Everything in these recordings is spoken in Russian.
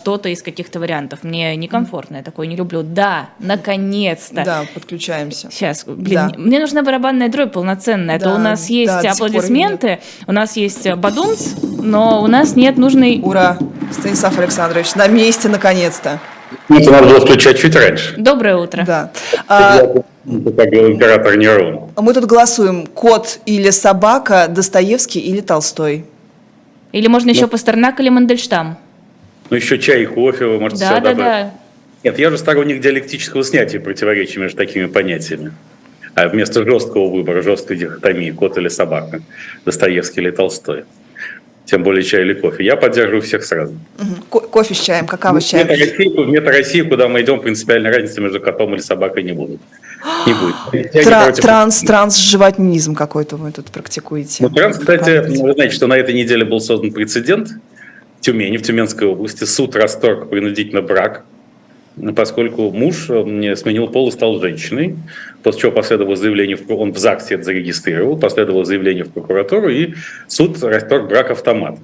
что-то из каких-то вариантов. Мне некомфортно, я такое не люблю. Да, наконец-то. Да, подключаемся. Сейчас, блин, Да. мне нужна барабанная дробь полноценная. А то Да, у нас есть да, пор аплодисменты, у нас есть э, бадумц, но у нас нет нужной... Ура! Станислав Александрович, на месте наконец-то. Это надо было включать чуть раньше. Доброе утро. Да. А, как император Нерон. мы тут голосуем, кот или собака, Достоевский или Толстой. Или можно еще Пастернак или Мандельштам. Ну, еще чай и кофе вы можете Да, сюда да, добавить. да. Нет, я же сторонник диалектического снятия противоречий между такими понятиями. А вместо жесткого выбора, жесткой дихотомии, кот или собака, Достоевский или Толстой. Тем более чай или кофе. Я поддерживаю всех сразу. Ко- кофе с чаем, какао с В чаем. метро-России, в метро-России, куда мы идем, принципиальной разницы между котом или собакой не будет. Не будет. Я не Тра- против. транс, трансживотинизм какой-то вы тут практикуете. Ну, транс, кстати, вы знаете, что на этой неделе был создан прецедент Тюмени, в Тюменской области. Суд расторг принудительно брак, поскольку муж сменил пол и стал женщиной, после чего последовало заявление, в, он в ЗАГСе это зарегистрировал, последовало заявление в прокуратуру, и суд расторг брак автомат.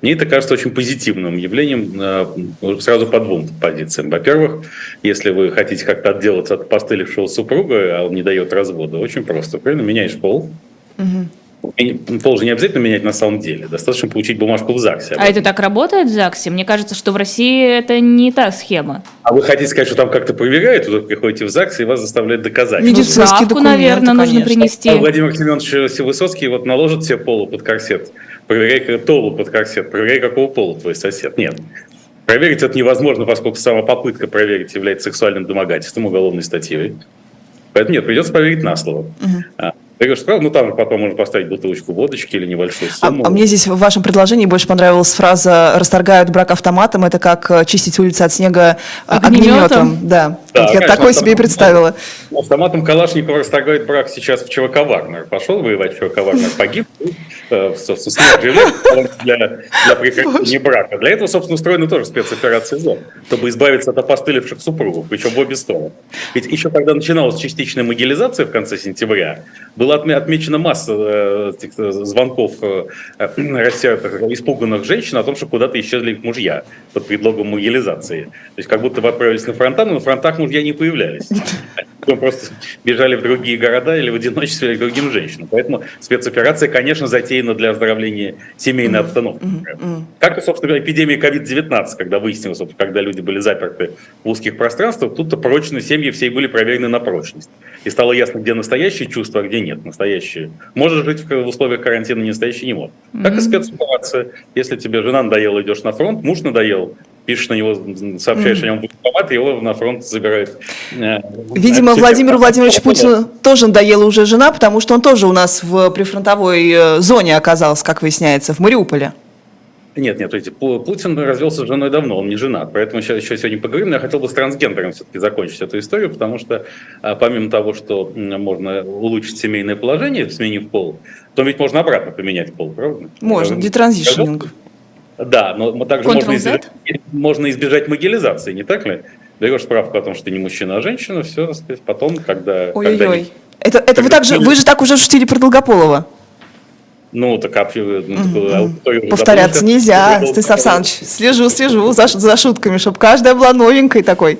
Мне это кажется очень позитивным явлением э, сразу по двум позициям. Во-первых, если вы хотите как-то отделаться от постылившего супруга, а он не дает развода, очень просто. Правильно? Меняешь пол, и Пол не обязательно менять на самом деле. Достаточно получить бумажку в ЗАГСе. А это так работает в ЗАГСе? Мне кажется, что в России это не та схема. А вы хотите сказать, что там как-то проверяют, вы приходите в ЗАГС и вас заставляют доказать. Медицинские Ну, справку, документы, наверное, нужно конечно. принести. А Владимир Семенович Высоцкий вот наложит себе полу под корсет, проверяй толу под корсет, проверяй, какого пола твой сосед. Нет. Проверить это невозможно, поскольку сама попытка проверить является сексуальным домогательством, уголовной статьей. Поэтому нет, придется проверить на слово. А, Ты говоришь, правда, ну там же потом можно поставить бутылочку водочки или небольшую А, сумму. а мне здесь в вашем предложении больше понравилась фраза «расторгают брак автоматом». Это как э, чистить улицы от снега э, Огнемётом? огнеметом. Да, Да, Вот я конечно, такое себе и автомат. представила. Автоматом Калашникова расторгает брак сейчас в ЧВК «Вагнер». Пошел воевать в ЧВК «Вагнер», погиб, э, живет для, для прекращения брака. Для этого, собственно, устроена тоже спецоперация «Зон», чтобы избавиться от опостылевших супругов, причем в обе стороны. Ведь еще когда начиналась частичная могилизация в конце сентября, была отме- отмечена масса э, этих, э, звонков э, рассеянных, испуганных женщин о том, что куда-то исчезли их мужья под предлогом могилизации. То есть как будто бы отправились на фронта, но на фронтах мужья не появлялись. Они просто бежали в другие города или в одиночестве, или к другим женщинам. Поэтому спецоперация, конечно, затеяна для оздоровления семейной обстановки. Как и, собственно, эпидемия COVID-19, когда выяснилось, когда люди были заперты в узких пространствах, тут-то прочно семьи все были проверены на прочность. И стало ясно, где настоящие чувства, а где нет настоящие. Может жить в условиях карантина, не настоящий не может. Как и спецоперация. Если тебе жена надоела, идешь на фронт, муж надоел, пишешь на него, сообщаешь о нем в и его на фронт забирают. Э, Видимо. Владимиру Владимировичу Путину тоже надоела уже жена, потому что он тоже у нас в прифронтовой э, зоне оказался, как выясняется, в Мариуполе. Нет, нет, Пу- Путин развелся с женой давно, он не женат, поэтому сейчас еще сегодня поговорим, но я хотел бы с трансгендером все-таки закончить эту историю, потому что а, помимо того, что можно улучшить семейное положение, сменив пол, то ведь можно обратно поменять пол, правда? Можно, Э, детранзишнинг. Да, но также можно избежать, можно избежать могилизации, не так ли? Даешь справку о том, что ты не мужчина, а женщина, все, так сказать, потом, когда... Ой-ой-ой. Это, это вы, так же, вы же так уже шутили про Долгополова. Ну, так а, ну, так, аудиторию Повторяться запомнишь, нельзя, Станислав Александрович. Слежу, слежу за, за шутками, чтобы каждая была новенькой такой.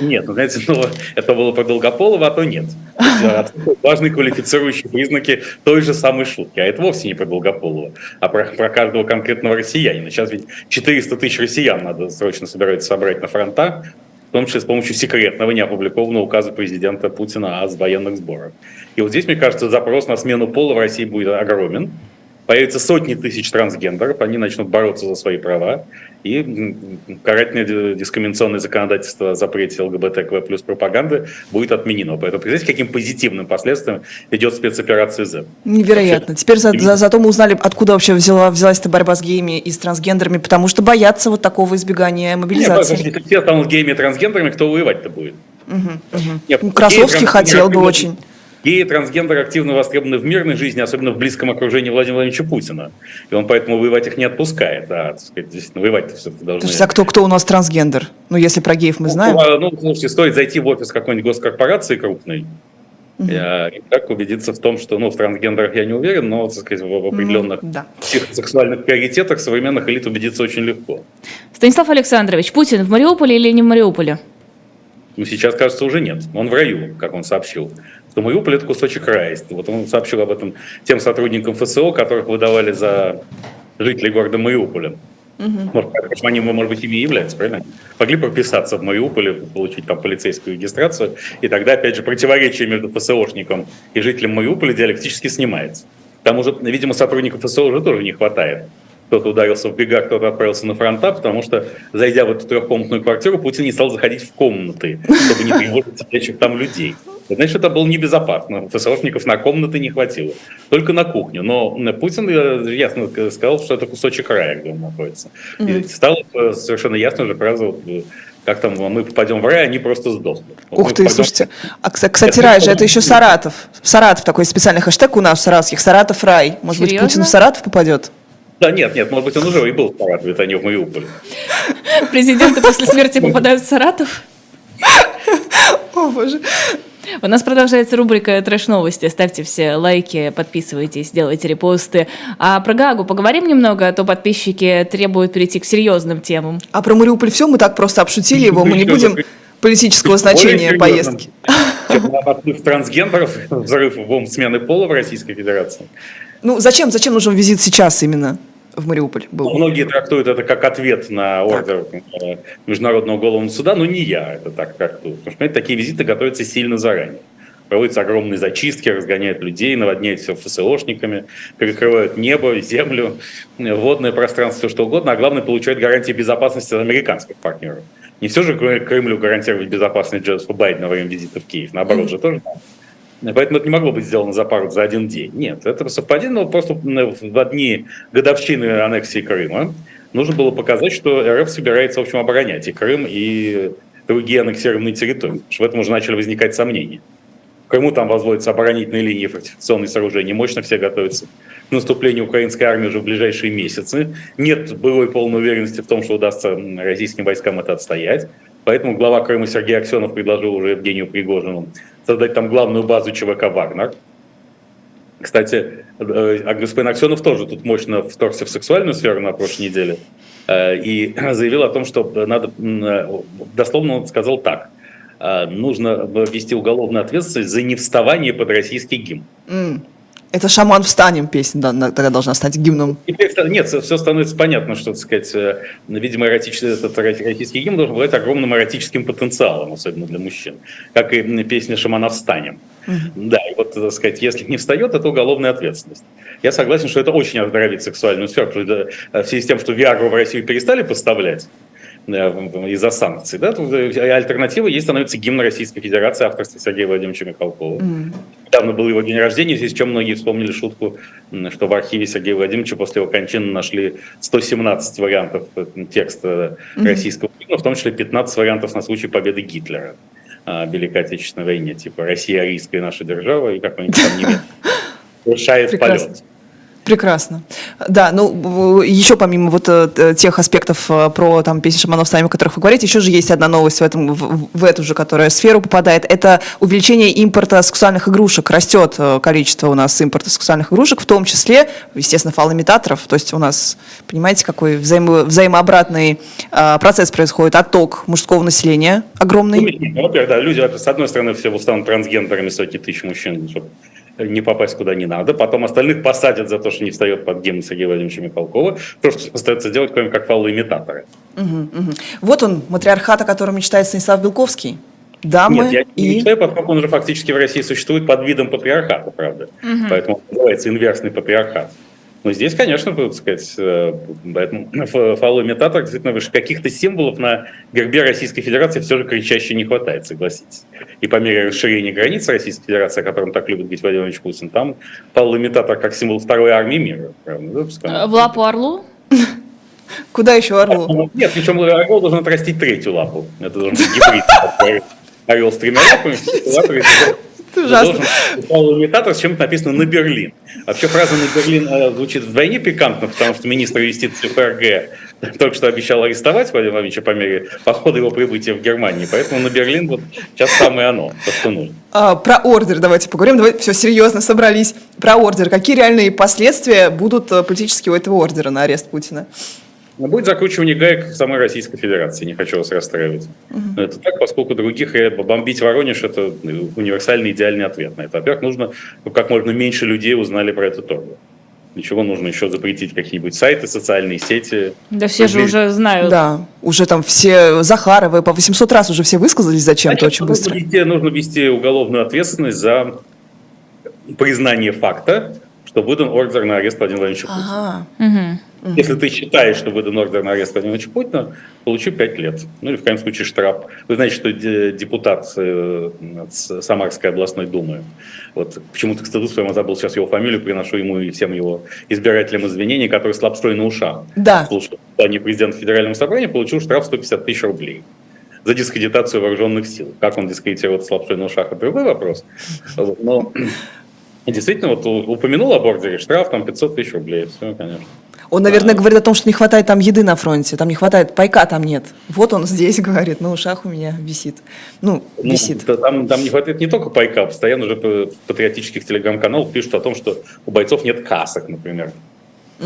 Нет, ну, знаете, ну, это было про Долгополова, а то нет. Важные квалифицирующие признаки той же самой шутки. А это вовсе не про Долгополова, а про, про каждого конкретного россиянина. Сейчас ведь 400 тысяч россиян надо срочно собираются собрать на фронта, в том числе с помощью секретного, неопубликованного указа президента Путина о военных сборах. И вот здесь, мне кажется, запрос на смену пола в России будет огромен. Появятся сотни тысяч трансгендеров, они начнут бороться за свои права, и карательное ди- дискриминационное законодательство о запрете ЛГБТК плюс пропаганды будет отменено. Поэтому, представляете, каким позитивным последствиям идет спецоперация Z. Невероятно. Теперь за- за- зато мы узнали, откуда вообще взяла, взялась эта борьба с геями и с трансгендерами, потому что боятся вот такого избегания Нет, мобилизации. если все станут геями и трансгендерами, кто воевать-то будет? Нет, Ну, Красовский геи, хотел бы очень. Геи и трансгендеры активно востребованы в мирной жизни, особенно в близком окружении Владимира Владимировича Путина. И он поэтому воевать их не отпускает. А, так сказать, действительно, воевать-то все-таки должны. То есть, а кто, кто у нас трансгендер? Ну, если про геев мы знаем. Ну, ну, слушайте, стоит зайти в офис какой-нибудь госкорпорации крупной, Я- И так убедиться в том, что, ну, в трансгендерах я не уверен, но, так сказать, в, определенных да. психосексуальных приоритетах современных элит убедиться очень легко. Станислав Александрович, Путин в Мариуполе или не в Мариуполе? Ну, сейчас, кажется, уже нет. Он в раю, как он сообщил. Что это кусочек рая. Вот он сообщил об этом тем сотрудникам ФСО, которых выдавали за жителей города Мариуполя. Может, конечно, они, может быть, ими являются, правильно? Могли прописаться в Мариуполе, получить там полицейскую регистрацию, и тогда, опять же, противоречие между ФСОшником и жителем Мариуполя диалектически снимается. К тому же, видимо, сотрудников ФСО уже тоже не хватает. Кто-то ударился в бегах, кто-то отправился на фронта, потому что, зайдя в эту трехкомнатную квартиру, Путин не стал заходить в комнаты, чтобы не тревожить сидящих там людей. Значит, это было небезопасно. ФСОшников на комнаты не хватило. Только на кухню. Но Путин э, ясно сказал, что это кусочек рая, где он находится. И стала э, совершенно ясно же фраза, э, как там, мы попадем в рай, они просто сдохнут. Ух мы ты, попадем- слушайте. А, кстати, Это рай же, это еще Саратов. Саратов такой специальный хэштег у нас в саратовских. Саратов рай. Может быть, Серьезно? Путин в Саратов попадет? Да нет, нет, может быть, он уже и был в Саратове, это не в Мариуполе. Президенты после смерти попадают в Саратов? О, боже. У нас продолжается рубрика «Трэш-новости». Ставьте все лайки, подписывайтесь, делайте репосты. А про Гагу поговорим немного, а то подписчики требуют перейти к серьезным темам. А про Мариуполь все, мы так просто обшутили его, мы не будем политического значения поездки. Отрыв трансгендеров, взрыв бомб смены пола в Российской Федерации. Ну, зачем, зачем нужен визит сейчас именно в Мариуполь был? Многие трактуют это как ответ на ордер э, Международного уголовного суда, но не я это так трактую. Потому что понимаете, такие визиты готовятся сильно заранее. Проводятся огромные зачистки, разгоняют людей, наводняют все ФСОшниками, перекрывают небо, землю, водное пространство, все что угодно, а главное, получают гарантии безопасности от американских партнеров. Не все же Кре- Кремлю гарантировать безопасность Джозефа Байдена во время визита в Киев, наоборот же тоже надо. Поэтому это не могло быть сделано за пару, за один день. Нет, это совпадение, но просто в дни годовщины аннексии Крыма нужно было показать, что РФ собирается, в общем, оборонять и Крым, и другие аннексированные территории. Потому что в этом уже начали возникать сомнения. В Крыму там возводятся оборонительные линии, фортификационные сооружения, мощно все готовятся к наступлению украинской армии уже в ближайшие месяцы. Нет былой полной уверенности в том, что удастся российским войскам это отстоять. Поэтому глава Крыма Сергей Аксенов предложил уже Евгению Пригожину создать там главную базу ЧВК «Вагнер». Кстати, э, а господин Аксенов тоже тут мощно вторгся в сексуальную сферу на прошлой неделе э, и заявил о том, что надо, э, дословно он сказал так, нужно ввести уголовную ответственность за невставание под российский гимн. М. Это «Шаман встанем» песня да, тогда должна стать гимном. Теперь нет, все становится понятно, что, так сказать, э, видимо, эротичный, этот российский гимн должен обладать огромным эротическим потенциалом, особенно для мужчин, как и песня «Шамана встанем». Да, и вот, так сказать, если не встает, это уголовная ответственность. Я согласен, что это очень оздоровит сексуальную сферу, потому что, э, в связи с тем, что Виагру в Россию перестали поставлять, из-за санкций, да, э, альтернатива ей становится гимн Российской Федерации авторства Сергея Владимировича Михалкова. Недавно был его день рождения, в связи с чем многие вспомнили шутку, что в архиве Сергея Владимировича после его кончины нашли 117 вариантов э, текста российского гимна, в том числе 15 вариантов на случай победы Гитлера а, в Великой Отечественной войне, типа «Россия арийская наша держава» и какой-нибудь там немец. Прекрасно. полет. Прекрасно. Да, ну, еще помимо вот э, тех аспектов э, про там песни шаманов сами, о которых вы говорите, еще же есть одна новость в, этом, в, в эту же, которая в сферу попадает. Это увеличение импорта сексуальных игрушек. Растет э, количество у нас импорта сексуальных игрушек, в том числе, естественно, фалоимитаторов. То есть у нас, понимаете, какой взаимо- взаимообратный процесс происходит. Отток мужского населения огромный. Ну, Во-первых, да, люди, с одной стороны, все станут трансгендерами сотни тысяч мужчин, чтобы не попасть куда не надо. Потом остальных посадят за то, что не встает под гимн Сергея Владимировича Михалкова. То, что остается делать, кроме как фалоимитаторы. Мгм, мгм. Вот он, матриархат, о котором мечтает Станислав Белковский. Дамы Нет, я не и... мечтаю, поскольку он уже фактически в России существует под видом патриархата, правда. Поэтому он называется инверсный патриархат. Но здесь, конечно, так сказать, э, поэтому ф- фалоимитатор действительно выше каких-то символов на гербе Российской Федерации все же кричаще не хватает, согласитесь. И по мере расширения границ Российской Федерации, о котором так любит говорить Владимир Владимирович Путин, там фалоимитатор как символ второй армии мира. Правда, да, пускай. Э, В лапу орлу? Куда еще орлу? Ну, Нет, причем орел должен отрастить третью лапу. Это должен быть гибрид. Орел с тремя лапами, Это ужасно. должен фалоимитатор с чем-то написано на Берлин. Вообще фраза на Берлин э, звучит вдвойне пикантно, потому что министр юстиции ФРГ только что обещал арестовать Владимира Владимировича по мере по ходу его прибытия в Германии, поэтому на Берлин вот сейчас самое оно, то, что нужно. А, про ордер давайте поговорим. Давайте все серьезно собрались. Про ордер. Какие реальные последствия будут э, политически у этого ордера на арест Путина? Но будет закручивание гаек в самой Российской Федерации, не хочу вас расстраивать. Но это так, поскольку других э, бомбить Воронеж – это универсальный идеальный ответ на это. Во-первых, нужно, чтобы как можно меньше людей узнали про этот ордер. Для чего нужно еще запретить какие-нибудь сайты, социальные сети? Да все же уже знают. Да, уже там все Захаровы по 800 раз уже все высказались зачем-то Значит, очень быстро. Нужно вести, нужно вести уголовную ответственность за признание факта, что выдан ордер на арест Владимира Владимировича Путина. Ага. Мгм. Если ты считаешь, что выдан ордер на арест Владимира Владимировича Путина, получи 5 лет. Ну или в крайнем случае штраф. Вы знаете, что де- депутат э, Самарской областной думы, вот почему-то к стыду своему забыл сейчас его фамилию, приношу ему и всем его избирателям извинения, который с лапшой на ушах. Да. Слушал не президент Федерального собрания, получил штраф 150 тысяч рублей за дискредитацию вооруженных сил. Как он дискредитирует с лапшой на ушах, это другой вопрос. Вот, Но действительно, вот упомянул об ордере, штраф там 500 тысяч рублей. Все, конечно. Он, наверное, говорит о том, что не хватает там еды на фронте, там не хватает пайка, там нет. Вот он здесь говорит, на ушах у меня висит. Ну, Ну, висит. да, там, там не хватает не только пайка, постоянно уже в патриотических телеграм-каналах пишут о том, что у бойцов нет касок, например,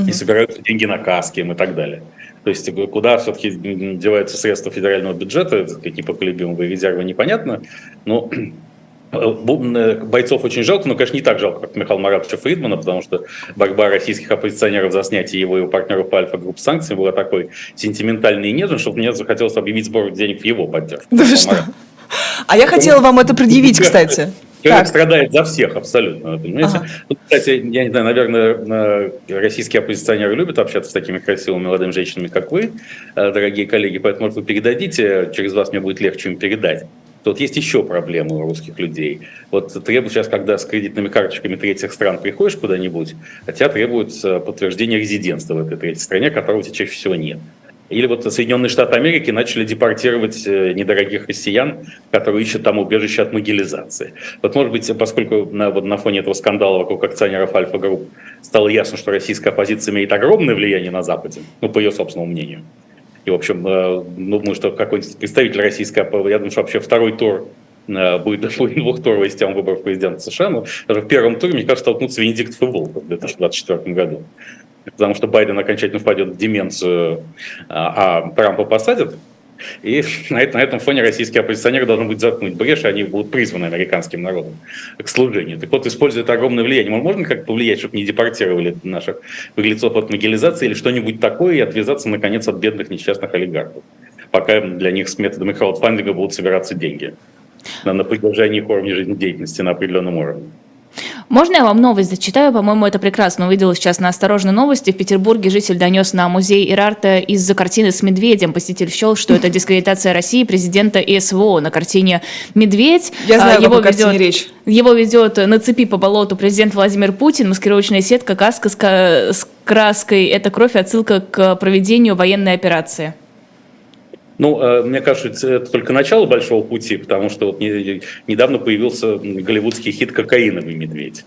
и собираются деньги на каски им и так далее. То есть э, куда все-таки деваются средства федерального бюджета, какие непоколебимые резервы, непонятно. Но бойцов очень жалко, но, конечно, не так жалко, как Михаила Маратовича Фридмана, потому что борьба российских оппозиционеров за снятие его и его партнеров по Альфа-групп санкций была такой сентиментальной и нежной, что мне захотелось объявить сбор денег в его поддержку. Да что? А я хотела вам это предъявить, кстати. Человек Так. страдает за всех абсолютно, понимаете? Ага. Кстати, я не знаю, наверное, э, российские оппозиционеры любят общаться с такими красивыми молодыми женщинами, как вы, э, дорогие коллеги, поэтому, может, вы передадите, через вас мне будет легче им передать. Тут есть еще проблемы у русских людей. Вот требуют сейчас, когда с кредитными карточками третьих стран приходишь куда-нибудь, хотя требуют э, подтверждения резидентства в этой третьей стране, которого у тебя чаще всего нет. Или вот Соединенные Штаты Америки начали депортировать э, недорогих россиян, которые ищут там убежище от могилизации. Вот, может быть, поскольку на, вот на фоне этого скандала вокруг акционеров Альфа-групп стало ясно, что российская оппозиция имеет огромное влияние на Западе, ну, по ее собственному мнению. И, в общем, э, думаю, что какой-нибудь представитель российской я думаю, что вообще второй тур э, будет, будет двухтуровой система выборов президента США, но даже в первом туре, мне кажется, столкнутся Венедиктов и Волков в 2024 году. Потому что Байден окончательно впадет в деменцию, а, а Трампа посадят. И на, это- на этом фоне российские оппозиционеры должны быть заткнуть брешь, и они будут призваны американским народом к служению. Так вот, используя это огромное влияние, можем как-то повлиять, чтобы не депортировали наших беглецов от могилизации или что-нибудь такое, и отвязаться, наконец, от бедных несчастных олигархов, пока для них с методами краудфандинга будут собираться деньги на, на поддержание их уровня жизнедеятельности на определенном уровне. Можно я вам новость зачитаю? По-моему, это прекрасно. Увидела сейчас на «Осторожной новости». В Петербурге житель донес на музей Ирарта из-за картины с медведем. Посетитель счел, что это дискредитация России президента и СВО. На картине «Медведь». Я знаю, а, о какой картине речь. Его ведет на цепи по болоту президент Владимир Путин. Маскировочная сетка, каска с, ка- с краской. Это кровь, отсылка к проведению военной операции. Ну, э, мне кажется, это только начало большого пути, потому что вот не- недавно появился голливудский хит «Кокаиновый медведь».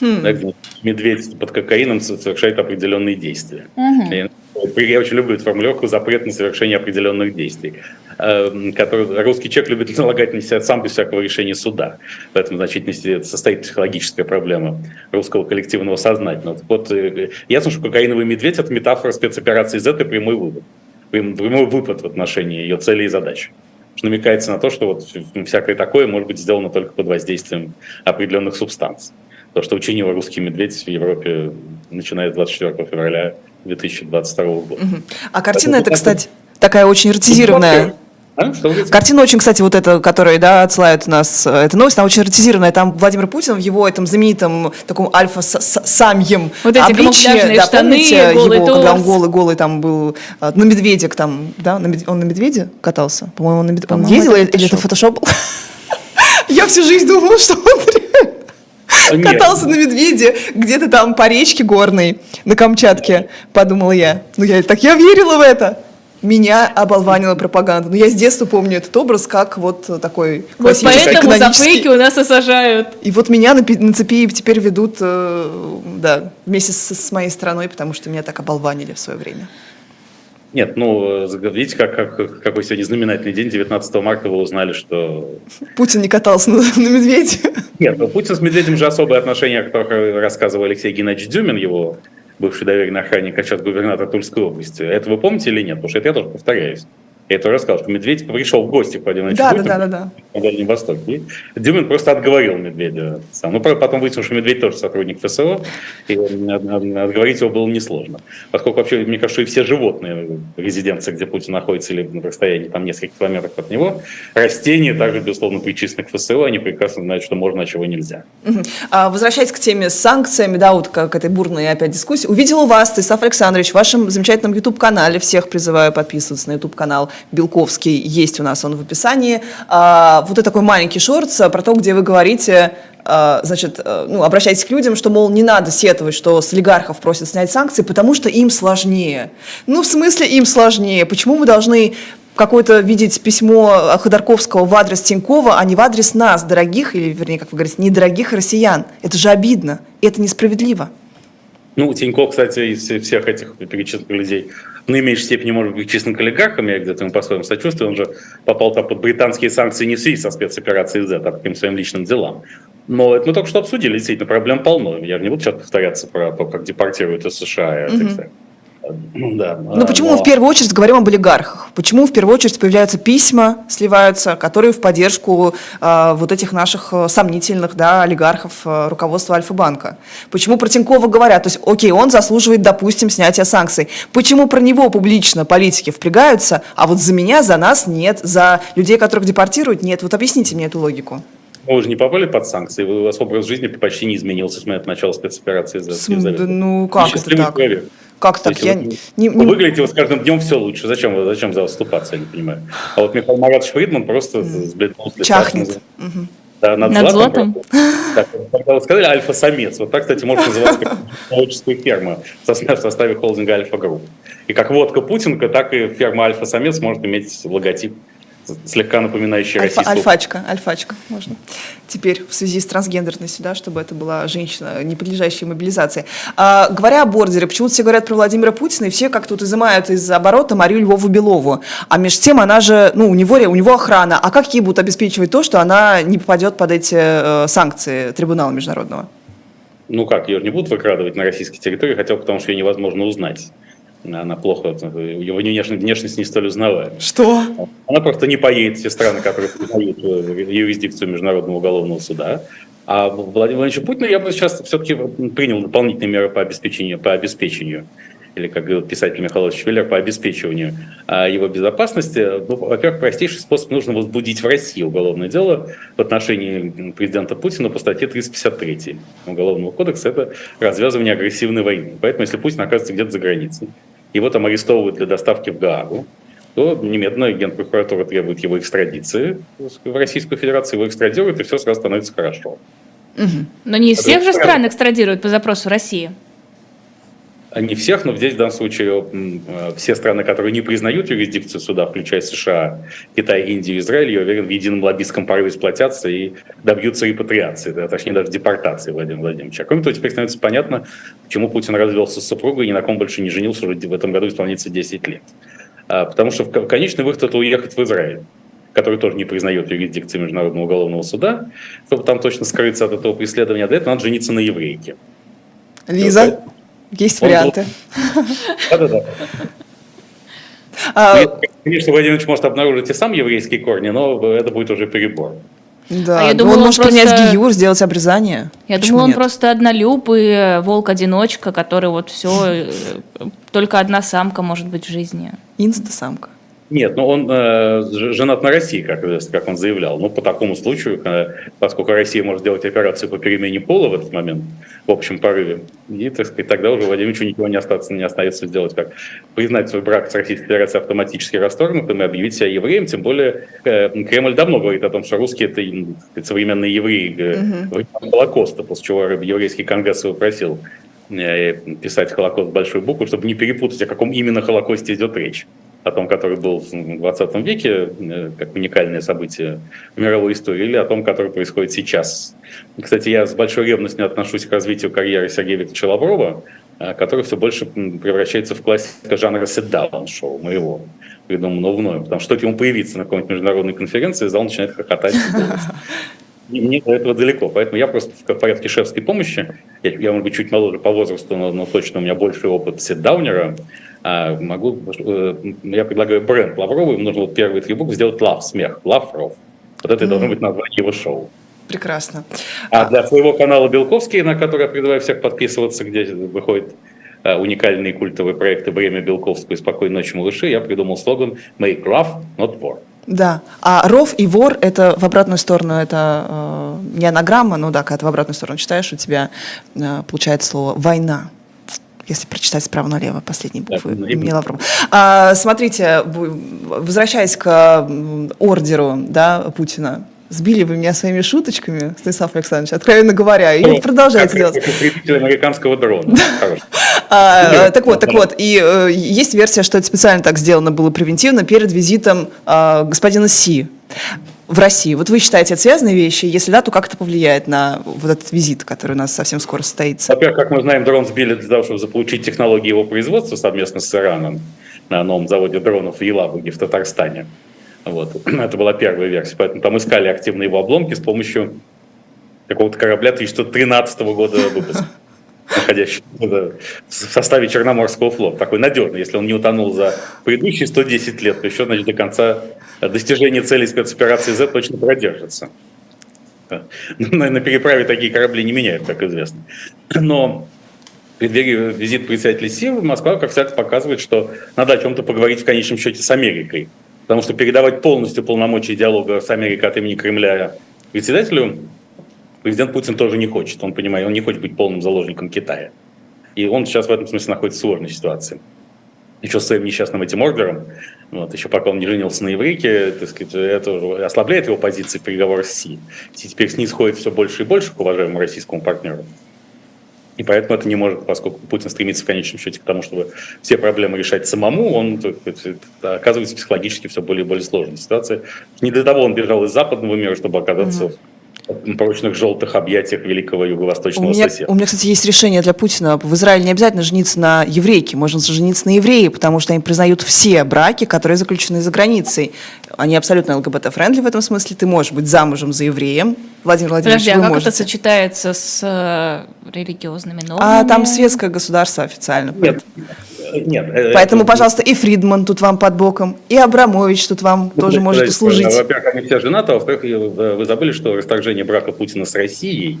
Да, где медведь под кокаином совершает определенные действия. Я, я очень люблю эту формулировку «запрет на совершение определенных действий», э, который русский человек любит налагать на себя сам без всякого решения суда. В этом в значительной степени состоит психологическая проблема русского коллективного сознательного. Так Вот, э, ясно, что «Кокаиновый медведь» — это метафора спецоперации Z и прямой вывод прямой выпад в отношении ее целей и задач. Что намекается на то, что вот всякое такое может быть сделано только под воздействием определенных субстанций. То, что учинил русский медведь в Европе, начиная с 24 февраля 2022 года. А картина Это- это, кстати, такая очень эротизированная. А? Что вы говорите? Картина очень, кстати, вот эта, которая, да, отсылают нас, э, эта новость, она очень эротизированная. Там Владимир Путин в его этом знаменитом таком альфа-самьем Вот эти камуфляжные штаны, голый его, когда он торс. голый, голый там был, э, на медведик там, да, на мед- он на медведе катался? По-моему, он, на мед- он По-моему, ездил, это или это фотошоп был? Я всю жизнь думала, что он А, нет. катался на медведе где-то там по речке горной на Камчатке, подумала я. Ну, я так я верила в это. Меня оболванила пропаганда. Но я с детства помню этот образ как вот такой Вот классический поэтому за канонический. фейки у нас и сажают. И вот меня на, на цепи теперь ведут, э, да, вместе с, с моей страной, потому что меня так оболванили в свое время. Нет, ну, видите, как, как, какой сегодня знаменательный день, 19 марта вы узнали, что... Путин не катался на, на медведе. Нет, ну, Путин с медведем же особые отношения, о которых рассказывал Алексей Геннадьевич Дюмин, его бывший доверенный охранник, а сейчас губернатор Тульской области. Это вы помните или нет? Потому что это я тоже повторяюсь. Я это рассказал, что Медведь пришел в гости к Владимиру да, да, да, да, да. на Дальнем Востоке. И Дюмин просто отговорил Медведя. Сам. Ну, потом выяснилось, что Медведь тоже сотрудник ФСО, и отговорить его было несложно. Поскольку вообще, мне кажется, и все животные резиденции, где Путин находится, или на расстоянии там нескольких километров от него, растения также, безусловно, причислены к ФСО, они прекрасно знают, что можно, а чего нельзя. Угу. А, возвращаясь к теме с санкциями, да, вот к, этой бурной опять дискуссии, увидела вас, Станислав Александрович, в вашем замечательном YouTube-канале, всех призываю подписываться на YouTube-канал Белковский есть у нас он в описании. А, вот это такой маленький шорт про то, где вы говорите, а, значит, э, ну, обращайтесь к людям, что, мол, не надо сетовать, что с олигархов просят снять санкции, потому что им сложнее. Ну, в смысле им сложнее? Почему мы должны какое-то видеть письмо Ходорковского в адрес Тинькова, а не в адрес нас, дорогих, или, вернее, как вы говорите, недорогих россиян? Это же обидно, это несправедливо. Ну, Тиньков, кстати, из всех этих перечисленных людей в наименьшей степени может быть числен к олигархам, я где-то ему по-своему сочувствую, он же попал там под британские санкции не в связи со спецоперацией Z, а по каким своим личным делам. Но это мы только что обсудили, действительно, проблем полно. Я не буду сейчас повторяться про то, как депортируют из США. Угу. Да. Но ну, почему но... мы в первую очередь говорим об олигархах? Почему в первую очередь появляются письма, сливаются, которые в поддержку э, вот этих наших э, сомнительных да, олигархов э, руководства Альфа-банка? Почему про Тинькова говорят? То есть, окей, он заслуживает, допустим, снятия санкций. Почему про него публично политики впрягаются, а вот за меня, за нас нет, за людей, которых депортируют, нет? Вот объясните мне эту логику. Вы же не попали под санкции, у вас образ жизни почти не изменился с момента начала спецоперации. За, ну, как это так? Человек. Как так? Я вот, не, не... Выглядите вы с каждым днем все лучше. Зачем, зачем за вас вступаться, я не понимаю. А вот Михаил Маратович Фридман просто сбледнул с лица. Чахнет. Угу. Да, над, над златом. Так, когда вы сказали альфа-самец, вот так, кстати, может называться как технологическая ферма в составе холдинга Альфа-Групп. И как водка Путинка, так и ферма Альфа-самец может иметь логотип слегка напоминающий Альфа, российскую. Альфачка, альфачка можно. Теперь в связи с трансгендерностью, да, чтобы это была женщина, не подлежащая мобилизации. А, говоря о бордере, почему-то все говорят про Владимира Путина, и все как тут изымают из оборота Марию Львову Белову. А между тем она же, ну, у него, у него охрана. А как ей будут обеспечивать то, что она не попадет под эти э, санкции трибунала международного? Ну как, ее не будут выкрадывать на российской территории, хотя бы потому, что ее невозможно узнать она плохо, его внешность, внешность не столь узнаваема. Что? Она просто не поедет в те страны, которые признают э, юрисдикцию Международного уголовного суда. А Владимир Владимирович Путина я бы сейчас все-таки принял дополнительные меры по обеспечению, по обеспечению или, как говорил писатель Михаил Швеллер, по обеспечиванию а, его безопасности. Ну, во-первых, простейший способ нужно возбудить в России уголовное дело в отношении президента Путина по статье 353 Уголовного кодекса. Это развязывание агрессивной войны. Поэтому, если Путин оказывается где-то за границей, его там арестовывают для доставки в Гаагу, то немедленно генпрокуратура требует его экстрадиции в Российскую Федерацию, его экстрадируют, и все сразу становится хорошо. Угу. Но не из всех же стран экстрадируют по запросу России. Не всех, но здесь в данном случае э, все страны, которые не признают юрисдикцию суда, включая США, Китай, Индию, Израиль, я уверен, в едином лоббистском порыве сплотятся и добьются репатриации, да, точнее даже депортации Владимира Владимировича. А кроме того, теперь становится понятно, почему Путин развелся с супругой и ни на ком больше не женился, уже в этом году исполнится 10 лет. А, потому что в конечный выход это уехать в Израиль который тоже не признает юрисдикции Международного уголовного суда, чтобы там точно скрыться от этого преследования, а для этого надо жениться на еврейке. Лиза? Есть Он варианты. Да-да-да. А... Ну, конечно, Владимир может обнаружить и сам еврейские корни, но это будет уже перебор. Да, а я думаю, он, он может просто... принять гиюр, сделать обрезание. Я Почему думаю, он нет? просто однолюб и волк-одиночка, который вот все, э, только одна самка может быть в жизни. Инста-самка. Нет, ну он э, женат на России, как, как он заявлял. Ну, по такому случаю, э, поскольку Россия может делать операцию по перемене пола в этот момент, в общем порыве, и, так сказать, тогда уже Владимировичу ничего не остается, не остается сделать, как признать свой брак с Российской Федерацией автоматически расторгнутым и объявить себя евреем. Тем более э, Кремль давно говорит о том, что русские это, это современные евреи э, угу. Холокоста, после чего еврейский конгресс его просил э, писать Холокост большой буквы, чтобы не перепутать, о каком именно Холокосте идет речь о том, который был в 20 веке, э, как уникальное событие в мировой истории, или о том, который происходит сейчас. Кстати, я с большой ревностью отношусь к развитию карьеры Сергея Викторовича Лаврова, а, который все больше превращается в классика жанра sit-down шоу моего, придуманного потому что ему появиться на какой-нибудь международной конференции, зал начинает хохотать. И мне до этого далеко, поэтому я просто в порядке шефской помощи, я, я может быть, чуть моложе по возрасту, но, но точно у меня больше опыт сетдаунера, а могу, э, я предлагаю бренд Лаврову, ему нужно вот первые три буквы сделать лав, смех, Лавров. Вот это mm-hmm. должно быть название его шоу. Прекрасно. А для своего канала Белковский, на который я призываю всех подписываться, где выходят а, уникальные культовые проекты «Время Белковского» и «Спокойной ночи, малыши», я придумал слоган «Make love, not war». Да. А ров и вор это в обратную сторону, это э, не анаграмма, но да, когда ты в обратную сторону читаешь, у тебя э, получается слово война. Если прочитать справа налево последние буквы, да, не лавром. А, смотрите, возвращаясь к ордеру да, Путина, Сбили вы меня своими шуточками, Станислав Александрович, откровенно говоря, и ну, продолжаете делать. Представитель американского дрона. А, так вот, так вот, и э, есть версия, что это специально так сделано было превентивно перед визитом а, господина Си в России. Вот вы считаете, это связанные вещи? Если да, то как это повлияет на вот этот визит, который у нас совсем скоро состоится? Во-первых, как мы знаем, дрон сбили для того, чтобы заполучить технологии его производства совместно с Ираном на новом заводе дронов в Елабуге в Татарстане. Вот. Это была первая версия. Поэтому там искали активно его обломки с помощью какого-то корабля 1913 года выпуска находящийся в составе Черноморского флота. Такой надежный. Если он не утонул за предыдущие 110 лет, то еще значит, до конца достижения целей спецоперации Z точно продержится. На, на переправе такие корабли не меняют, как известно. Но преддверии визит председателя Си Москва, как всегда, показывает, что надо о чем-то поговорить в конечном счете с Америкой. Потому что передавать полностью полномочия диалога с Америкой от имени Кремля председателю президент Путин тоже не хочет. Он понимает, он не хочет быть полным заложником Китая. И он сейчас в этом смысле находится в сложной ситуации. Еще с своим несчастным этим ордером, вот, еще пока он не женился на еврейке, так сказать, это ослабляет его позиции в переговорах с Си. Си теперь снисходит все больше и больше к уважаемому российскому партнеру. И поэтому это не может, поскольку Путин стремится в конечном счете к тому, чтобы все проблемы решать самому, он оказывается психологически все более и более сложной ситуации. Не для того он бежал из западного мира, чтобы оказаться mm-hmm прочных желтых объятиях великого юго-восточного у меня, соседа. У меня, кстати, есть решение для Путина. В Израиле не обязательно жениться на еврейке, можно жениться на евреи, потому что они признают все браки, которые заключены за границей. Они абсолютно ЛГБТ- friendly в этом смысле. Ты можешь быть замужем за евреем. Владимир Владимирович, Подожди, вы а как можете. это сочетается с э, религиозными нормами? А там светское государство официально. Нет, нет. Э, Поэтому, это... пожалуйста, и Фридман тут вам под боком, и Абрамович тут вам ну, тоже может услужить. Во-первых, они все женаты, а во-вторых, вы забыли, что расторжение брака Путина с Россией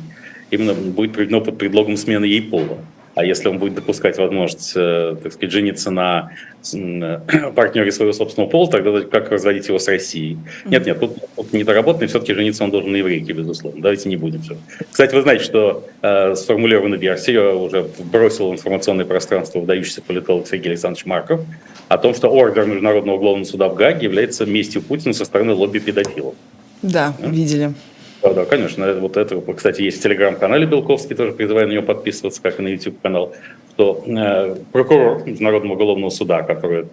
именно будет приведено под предлогом смены ей пола. А если он будет допускать возможность, э, так сказать, жениться на партнере своего собственного пола, тогда как разводить его с Россией? Нет, нет, тут, тут недоработанный, все-таки жениться он должен на еврейке, безусловно. Давайте не будем все. Кстати, вы знаете, что э, сформулирована версия, уже бросил информационное пространство выдающийся политолог Сергей Александрович Марков, о том, что ордер Международного уголовного суда в Гаге является местью Путина со стороны лобби педофилов. Да, да? видели. Да, да, конечно. Вот это, кстати, есть в телеграм-канале Белковский, тоже призываю на него подписываться, как и на YouTube-канал, что э, прокурор Международного уголовного суда, который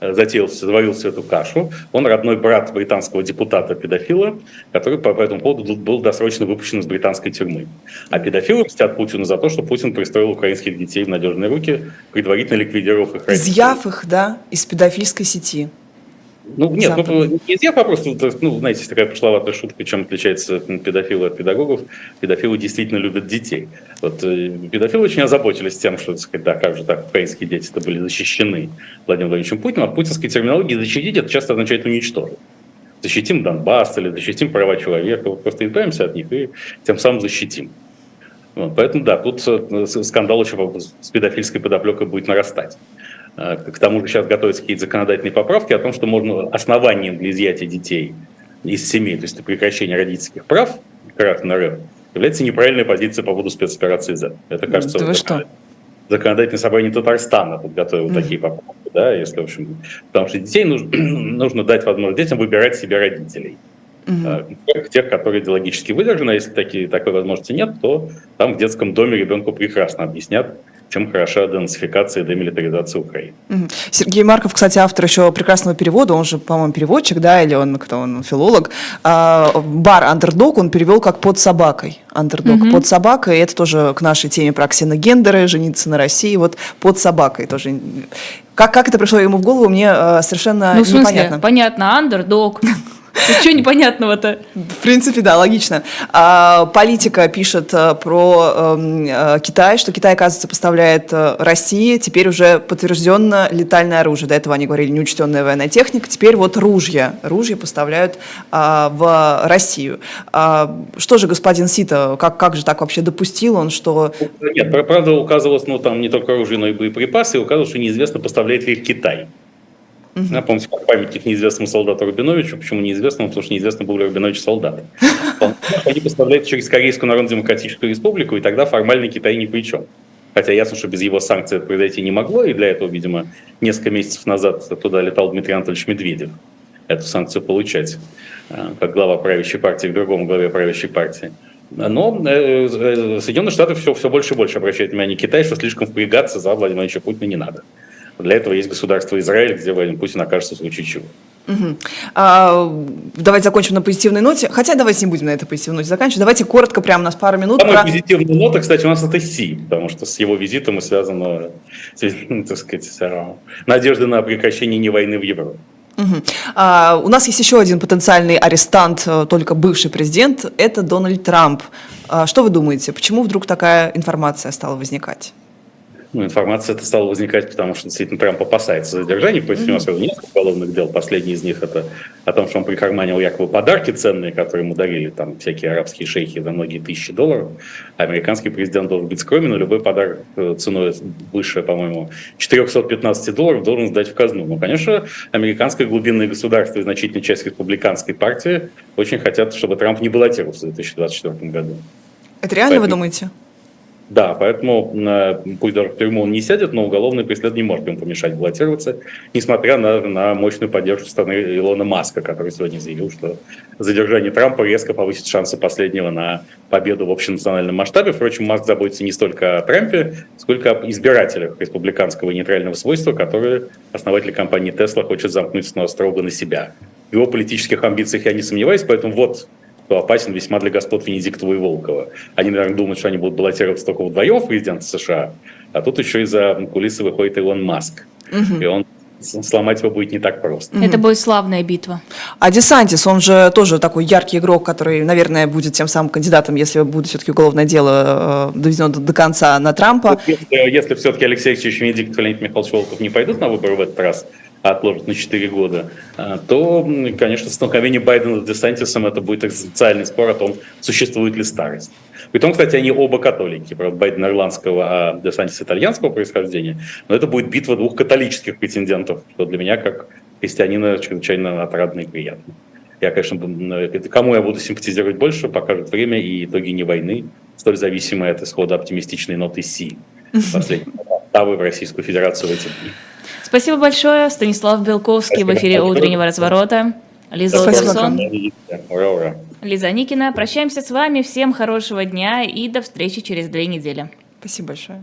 э, затеял, заварил всю эту кашу, он родной брат британского депутата-педофила, который по, по этому поводу был досрочно выпущен из британской тюрьмы. А педофилы мстят Путину за то, что Путин пристроил украинских детей в надежные руки, предварительно ликвидировав их. Изъяв их, да, из педофильской сети. Ну, нет, ну, не изъяв, а просто, ну, знаете, такая пошловатая шутка, чем отличается педофилы от педагогов. Педофилы действительно любят детей. Вот э, педофилы очень озаботились тем, что, так сказать, да, как же так, украинские дети-то были защищены Владимиром Владимировичем Путиным, а в путинской терминологии защитить это часто означает уничтожить. Защитим Донбасс или защитим права человека, вот просто избавимся от них и тем самым защитим. Вот, поэтому, да, тут э, скандал еще с педофильской подоплекой будет нарастать. К тому же сейчас готовятся какие-то законодательные поправки о том, что можно основанием для изъятия детей из семей, то есть прекращения родительских прав, как на РФ, является неправильная позиция по поводу спецоперации Z. Это, кажется, да что? законодательное собрание Татарстана подготовило mm-hmm. такие поправки, да, если, в общем, потому что детей нужно, нужно дать возможность детям выбирать себе родителей. Mm-hmm. Тех, тех, которые идеологически выдержаны, а если такие, такой возможности нет, то там в детском доме ребенку прекрасно объяснят, чем хороша денацификация и демилитаризация Украины. Сергей Марков, кстати, автор еще прекрасного перевода, он же, по-моему, переводчик, да, или он кто он, филолог. А, бар «Андердог» он перевел как «под собакой». «Андердог» «под собакой», это тоже к нашей теме про ксеногендеры, жениться на России, вот «под собакой» тоже. Как, как это пришло ему в голову, мне э, совершенно Ну, в смысле, непонятно. понятно, андердог. Что непонятного-то? В принципе, да, логично. А, политика пишет э, про эм, э, Китай, что Китай, оказывается, поставляет э, России теперь уже подтвержденно летальное оружие. До этого они говорили неучтенная военная техника. Теперь вот ружья. Ружья поставляют а, в Россию. А, что же господин Сита, как, как же так вообще допустил он, что... Нет, правда указывалось, ну там не только оружие, но и боеприпасы, и указывалось, что неизвестно, поставляет ли их Китай. Я помните, как памятник неизвестному солдату Рубиновичу. Почему неизвестному? Потому что неизвестно, был ли Рубинович солдат. Они поставляют через Корейскую Народно-Демократическую Республику, и тогда формально Китай ни при чем. Хотя ясно, что без его санкций это произойти не могло, и для этого, видимо, несколько месяцев назад туда летал Дмитрий Анатольевич Медведев эту санкцию получать, э, как глава правящей партии, к другому главе правящей партии. Но э, э, Соединенные Штаты все, все больше и больше обращают внимание Китай, что слишком впрягаться за Владимира Владимировича Путина не надо. Для этого есть государство Израиль, где Владимир Путин окажется в случае чего. Мгм. А, давайте закончим на позитивной ноте. Хотя давайте не будем на этой позитивной ноте заканчивать. Давайте коротко, прямо у нас пару минут. Самая про- позитивная нота, кстати, у нас это Си, потому что с его визитом и связана, ну, так сказать, а, надежда на прекращение не войны в Европе. Мгм. А, у нас есть еще один потенциальный арестант, э, только бывший президент, это Дональд Трамп. А, что вы думаете, почему вдруг такая информация стала возникать? Ну, информация это стала возникать, потому что действительно Трамп опасается задержаний. Против него сразу несколько уголовных дел. Последний из них это о том, что он прикарманил якобы подарки ценные, которые ему дарили там всякие арабские шейхи за многие тысячи долларов. Американский президент должен быть скромен, и любой подарок э, ценой выше, по-моему, 415 долларов должен сдать в казну. Ну, конечно, американское глубинное государство и значительная часть республиканской партии очень хотят, чтобы Трамп не баллотировался в 2024 году. Это реально, вы Поэтому- думаете? Да, поэтому э, пусть даже в тюрьму он не сядет, но уголовный преследование не может ему помешать баллотироваться, несмотря на, на мощную поддержку со стороны Илона Маска, который сегодня заявил, что задержание Трампа резко повысит шансы последнего на победу в общенациональном масштабе. Впрочем, Маск заботится не столько о Трампе, сколько об избирателях республиканского и нейтрального свойства, которые основатель компании Tesla хочет замкнуть снова строго на себя. В его политических амбициях я не сомневаюсь, поэтому вот кто опасен весьма для господ Венедиктова и Волкова. Они, наверное, думают, что они будут баллотироваться только вдвоем в президента США, а тут еще из-за кулисы выходит Илон Маск. И он сломать его будет не так просто. Это будет славная битва. А Десантис, он же тоже такой яркий игрок, который, наверное, будет тем самым кандидатом, если будет все-таки уголовное дело э, доведено до, до конца на Трампа. Если, если все-таки Алексей Алексеевич Венедиктов и Леонид Михайлович Волков не пойдут на выборы в этот раз, отложат на 4 года, а, то, конечно, столкновение Байдена с Десантисом это будет экзистенциальный спор о том, существует ли старость. Притом, кстати, они оба католики. Правда, Байден ирландского, а Десантис итальянского происхождения. Но это будет битва двух католических претендентов, что для меня, как христианина, чрезвычайно отрадно и приятно. Я, конечно, это кому я буду симпатизировать больше, покажет время и итоги не войны, столь зависимые от исхода оптимистичной ноты Си, последней октавы в Российскую Федерацию в эти дни. Спасибо большое. Станислав Белковский в Спасибо. эфире утреннего разворота. Лиза. Лотерсон. Лиза Никина. Прощаемся с вами. Всем хорошего дня и до встречи через две недели. Спасибо большое.